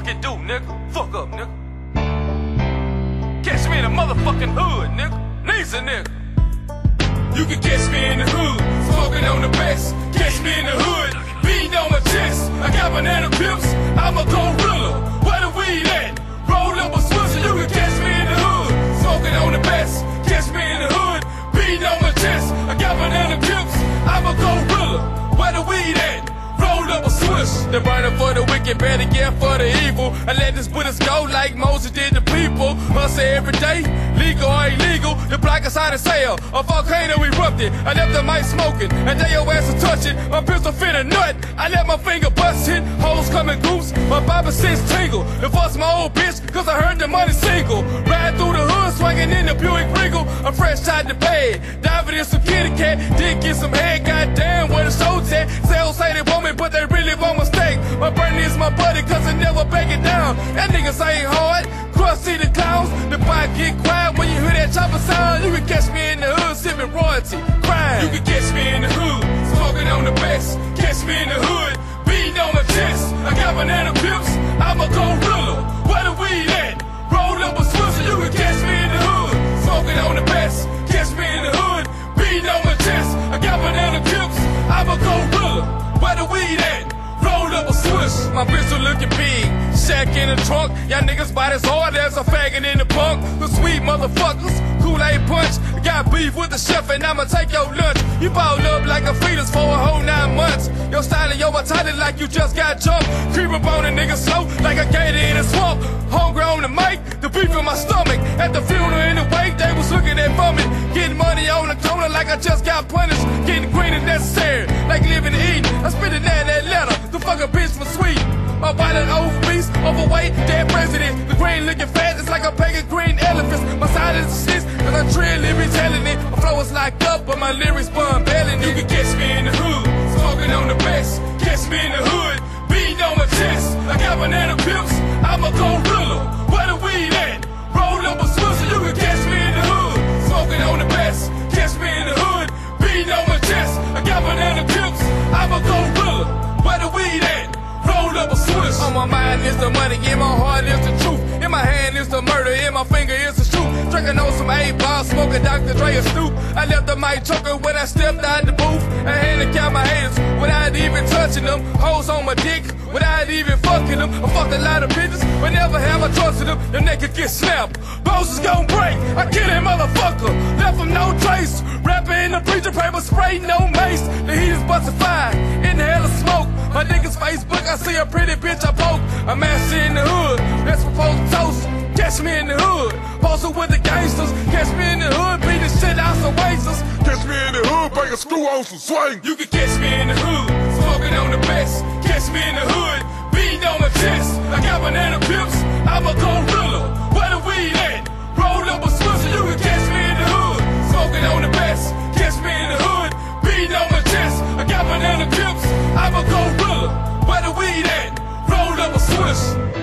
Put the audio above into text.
fuck do, nigga? Fuck up, nigga. Catch me in the motherfucking hood, nigga. Needs a nigga. You can catch me in the hood, smoking on the best. Catch me in the hood, beating on my chest. I got banana clips, I'm a gorilla. The better get for the evil. I let this Buddhist go like Moses did the people. Hustle every day, legal or illegal. The block is of sale. A volcano erupted. I left the mic smoking, and they your ass is touching. My pistol fit a nut. I let my finger bust hit. Hoes coming goose. My Bible sense tingle. Divorce my old bitch, cause I heard the money single. Ride through the hood, swinging in the Buick Regal. I'm fresh out the bed. Diving in some kitty cat. Did get some head. Goddamn, where the show's at. Sales say they want me, but they really want mistake. My burn is my buddy, cause I never back it down. That niggas ain't hard. Cross city clowns. The bike get quiet when you hear that chopper sound. You can catch me in the hood, sipping royalty. Crime. You can catch me in the hood, smoking on the best. Catch me in the hood, beating on my chest. I got banana clips, I'm a gorilla. Where the weed at? Roll up a swisher, you can catch me in the hood, smoking on the best. Catch me in the hood, beating on my chest. I got banana clips, I'm a gorilla. Where the weed at? My pistol looking big. Shack in the trunk. Y'all niggas bite as hard as a faggot in the punk. The sweet motherfuckers. Kool-Aid punch. Got beef with the chef and I'ma take your lunch. You ball up like a fetus for a whole nine months. Your style and your retarded like you just got jumped. Creep up on a nigga slow like a gator in a swamp. Hungry on the mic. The beef in my stomach. At the funeral in the wake, they was looking at me. Getting money on the corner like I just got punished. President. The green looking fat, it's like a pagan green elephant. My silence is this, cause I truly be telling it. My flow is locked up, but my lyrics bun belling. You can catch me in the hood, smoking on the best. Catch me in the hood, beating on my chest. I got banana pips, I'm a gorilla. Murder, in my finger is the truth. Drinking on some eight ball, smoking Dr. Dre a stoop. I left the mic choker when I stepped out the booth. I handicapped my haters without even touching them. Hoes on my dick without even fucking them. I fucked a lot of bitches, but never have I trusted them. The naked get snapped. Bones is gon' break. I kill that motherfucker. Left him no trace. Rapper in the preacher paper, spray no mace. The heat is busted fire. In the hell of smoke. My niggas Facebook, I see a pretty bitch I poke. I'm in the hood. Catch me in the hood. Posted with the gangsters. Catch me in the hood. Beat the shit out some wasters. Catch me in the hood, bring a screw on some swing. You can catch me in the hood. Smoking on the best. Catch me in the hood. Beating on my chest. I got banana pips. I'm a gorilla. Where the weed at? Roll up a swisher. You can catch me in the hood. Smoking on the best. Catch me in the hood. Beating on my chest. I got banana pips. I'm a gorilla. Where the weed at? Roll up a swish.